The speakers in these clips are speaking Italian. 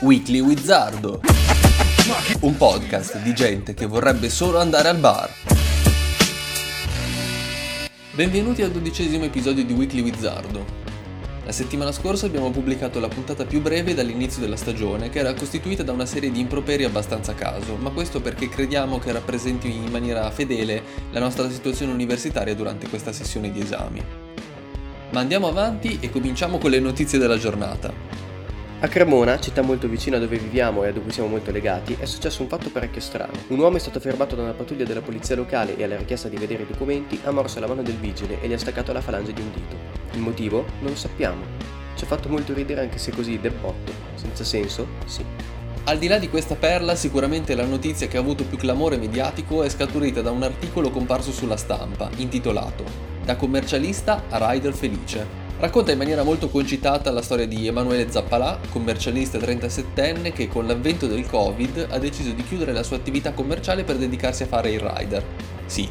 Weekly Wizardo. Un podcast di gente che vorrebbe solo andare al bar. Benvenuti al dodicesimo episodio di Weekly Wizardo. La settimana scorsa abbiamo pubblicato la puntata più breve dall'inizio della stagione, che era costituita da una serie di improperi abbastanza a caso, ma questo perché crediamo che rappresenti in maniera fedele la nostra situazione universitaria durante questa sessione di esami. Ma andiamo avanti e cominciamo con le notizie della giornata. A Cremona, città molto vicina a dove viviamo e a dove siamo molto legati, è successo un fatto parecchio strano. Un uomo è stato fermato da una pattuglia della polizia locale e alla richiesta di vedere i documenti ha morso la mano del vigile e gli ha staccato la falange di un dito. Il motivo? Non lo sappiamo. Ci ha fatto molto ridere anche se così debotto. Senza senso? Sì. Al di là di questa perla, sicuramente la notizia che ha avuto più clamore mediatico è scaturita da un articolo comparso sulla stampa, intitolato Da commercialista a rider felice. Racconta in maniera molto concitata la storia di Emanuele Zappalà, commercialista 37enne che con l'avvento del Covid ha deciso di chiudere la sua attività commerciale per dedicarsi a fare il rider. Sì,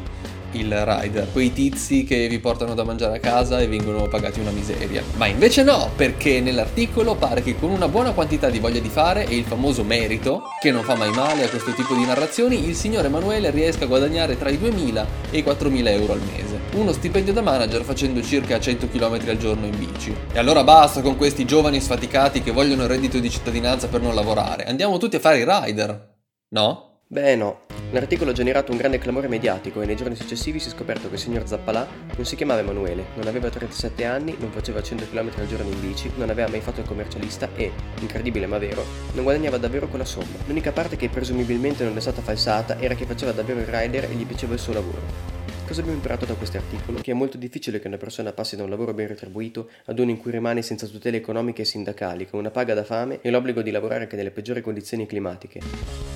il rider, quei tizi che vi portano da mangiare a casa e vengono pagati una miseria. Ma invece no, perché nell'articolo pare che con una buona quantità di voglia di fare e il famoso merito, che non fa mai male a questo tipo di narrazioni, il signor Emanuele riesca a guadagnare tra i 2.000 e i 4.000 euro al mese. Uno stipendio da manager facendo circa 100 km al giorno in bici. E allora basta con questi giovani sfaticati che vogliono il reddito di cittadinanza per non lavorare. Andiamo tutti a fare i rider. No? Beh no, l'articolo ha generato un grande clamore mediatico e nei giorni successivi si è scoperto che il signor Zappalà non si chiamava Emanuele, non aveva 37 anni, non faceva 100 km al giorno in bici, non aveva mai fatto il commercialista e, incredibile ma vero, non guadagnava davvero quella somma. L'unica parte che presumibilmente non è stata falsata era che faceva davvero il rider e gli piaceva il suo lavoro. Cosa abbiamo imparato da questo articolo? Che è molto difficile che una persona passi da un lavoro ben retribuito ad uno in cui rimane senza tutele economiche e sindacali, con una paga da fame e l'obbligo di lavorare anche nelle peggiori condizioni climatiche.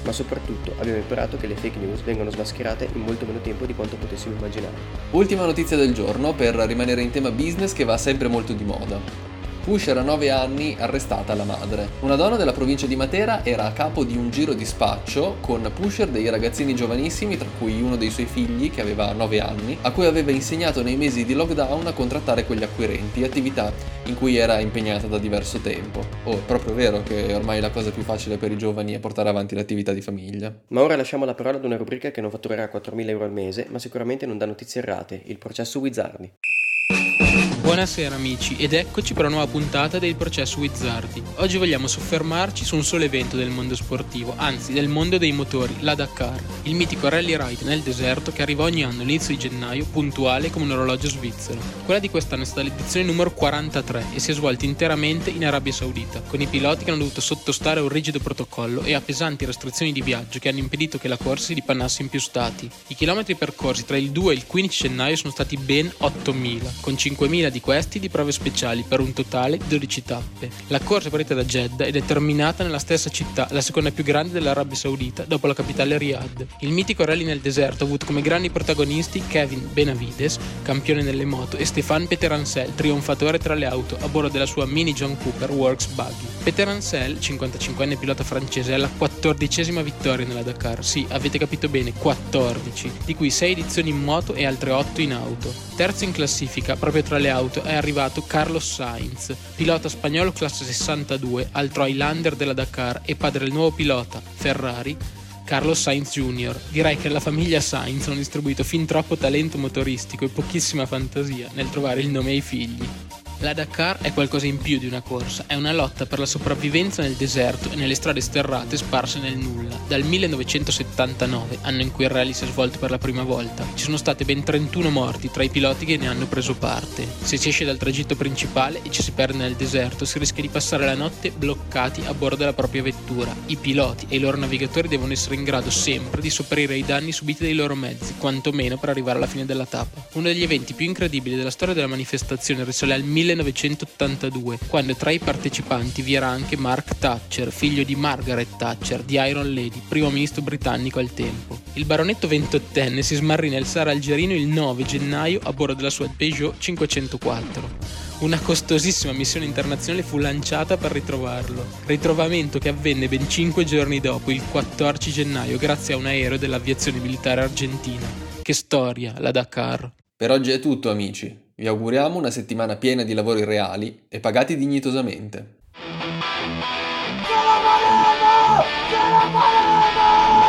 Ma soprattutto abbiamo imparato che le fake news vengono smascherate in molto meno tempo di quanto potessimo immaginare. Ultima notizia del giorno per rimanere in tema business che va sempre molto di moda. Pusher a 9 anni arrestata la madre. Una donna della provincia di Matera era a capo di un giro di spaccio con Pusher dei ragazzini giovanissimi, tra cui uno dei suoi figli che aveva 9 anni, a cui aveva insegnato nei mesi di lockdown a contrattare quegli acquirenti, attività in cui era impegnata da diverso tempo. Oh, è proprio vero che ormai la cosa più facile per i giovani è portare avanti l'attività di famiglia. Ma ora lasciamo la parola ad una rubrica che non fatturerà 4.000 euro al mese, ma sicuramente non dà notizie errate, il processo Wizardi. Buonasera amici ed eccoci per una nuova puntata del processo Wizzardi. Oggi vogliamo soffermarci su un solo evento del mondo sportivo, anzi del mondo dei motori, la Dakar, il mitico rally ride nel deserto che arriva ogni anno all'inizio di gennaio, puntuale come un orologio svizzero. Quella di quest'anno è stata l'edizione numero 43 e si è svolta interamente in Arabia Saudita, con i piloti che hanno dovuto sottostare a un rigido protocollo e a pesanti restrizioni di viaggio che hanno impedito che la corsa si dipannasse in più stati. I chilometri percorsi tra il 2 e il 15 gennaio sono stati ben 8.000, con 5.000 di questi di prove speciali per un totale di 12 tappe. La corsa partita da Jeddah ed è terminata nella stessa città, la seconda più grande dell'Arabia Saudita dopo la capitale Riyadh. Il mitico rally nel deserto ha avuto come grandi protagonisti Kevin Benavides, campione nelle moto, e Stéphane Peterancel, trionfatore tra le auto a bordo della sua Mini John Cooper Works Buggy. Peterancel, 55enne pilota francese, è la quattordicesima vittoria nella Dakar. Sì, avete capito bene, 14, di cui 6 edizioni in moto e altre 8 in auto. Terzo in classifica, proprio tra le auto, è arrivato Carlos Sainz, pilota spagnolo classe 62, altro Highlander della Dakar e padre del nuovo pilota, Ferrari, Carlos Sainz Jr. Direi che la famiglia Sainz hanno distribuito fin troppo talento motoristico e pochissima fantasia nel trovare il nome ai figli. La Dakar è qualcosa in più di una corsa, è una lotta per la sopravvivenza nel deserto e nelle strade sterrate sparse nel nulla. Dal 1979, anno in cui il rally si è svolto per la prima volta, ci sono state ben 31 morti tra i piloti che ne hanno preso parte. Se si esce dal tragitto principale e ci si perde nel deserto, si rischia di passare la notte bloccati a bordo della propria vettura. I piloti e i loro navigatori devono essere in grado sempre di sopperire ai danni subiti dai loro mezzi, quantomeno per arrivare alla fine della tappa. Uno degli eventi più incredibili della storia della manifestazione risale al 1979 1982, quando tra i partecipanti vi era anche Mark Thatcher, figlio di Margaret Thatcher, di Iron Lady, primo ministro britannico al tempo. Il baronetto ventottenne si smarrì nel Sahara algerino il 9 gennaio a bordo della sua Peugeot 504. Una costosissima missione internazionale fu lanciata per ritrovarlo, ritrovamento che avvenne ben 5 giorni dopo, il 14 gennaio, grazie a un aereo dell'aviazione militare argentina. Che storia, la Dakar. Per oggi è tutto amici. Vi auguriamo una settimana piena di lavori reali e pagati dignitosamente. Ce la faremo! Ce la faremo!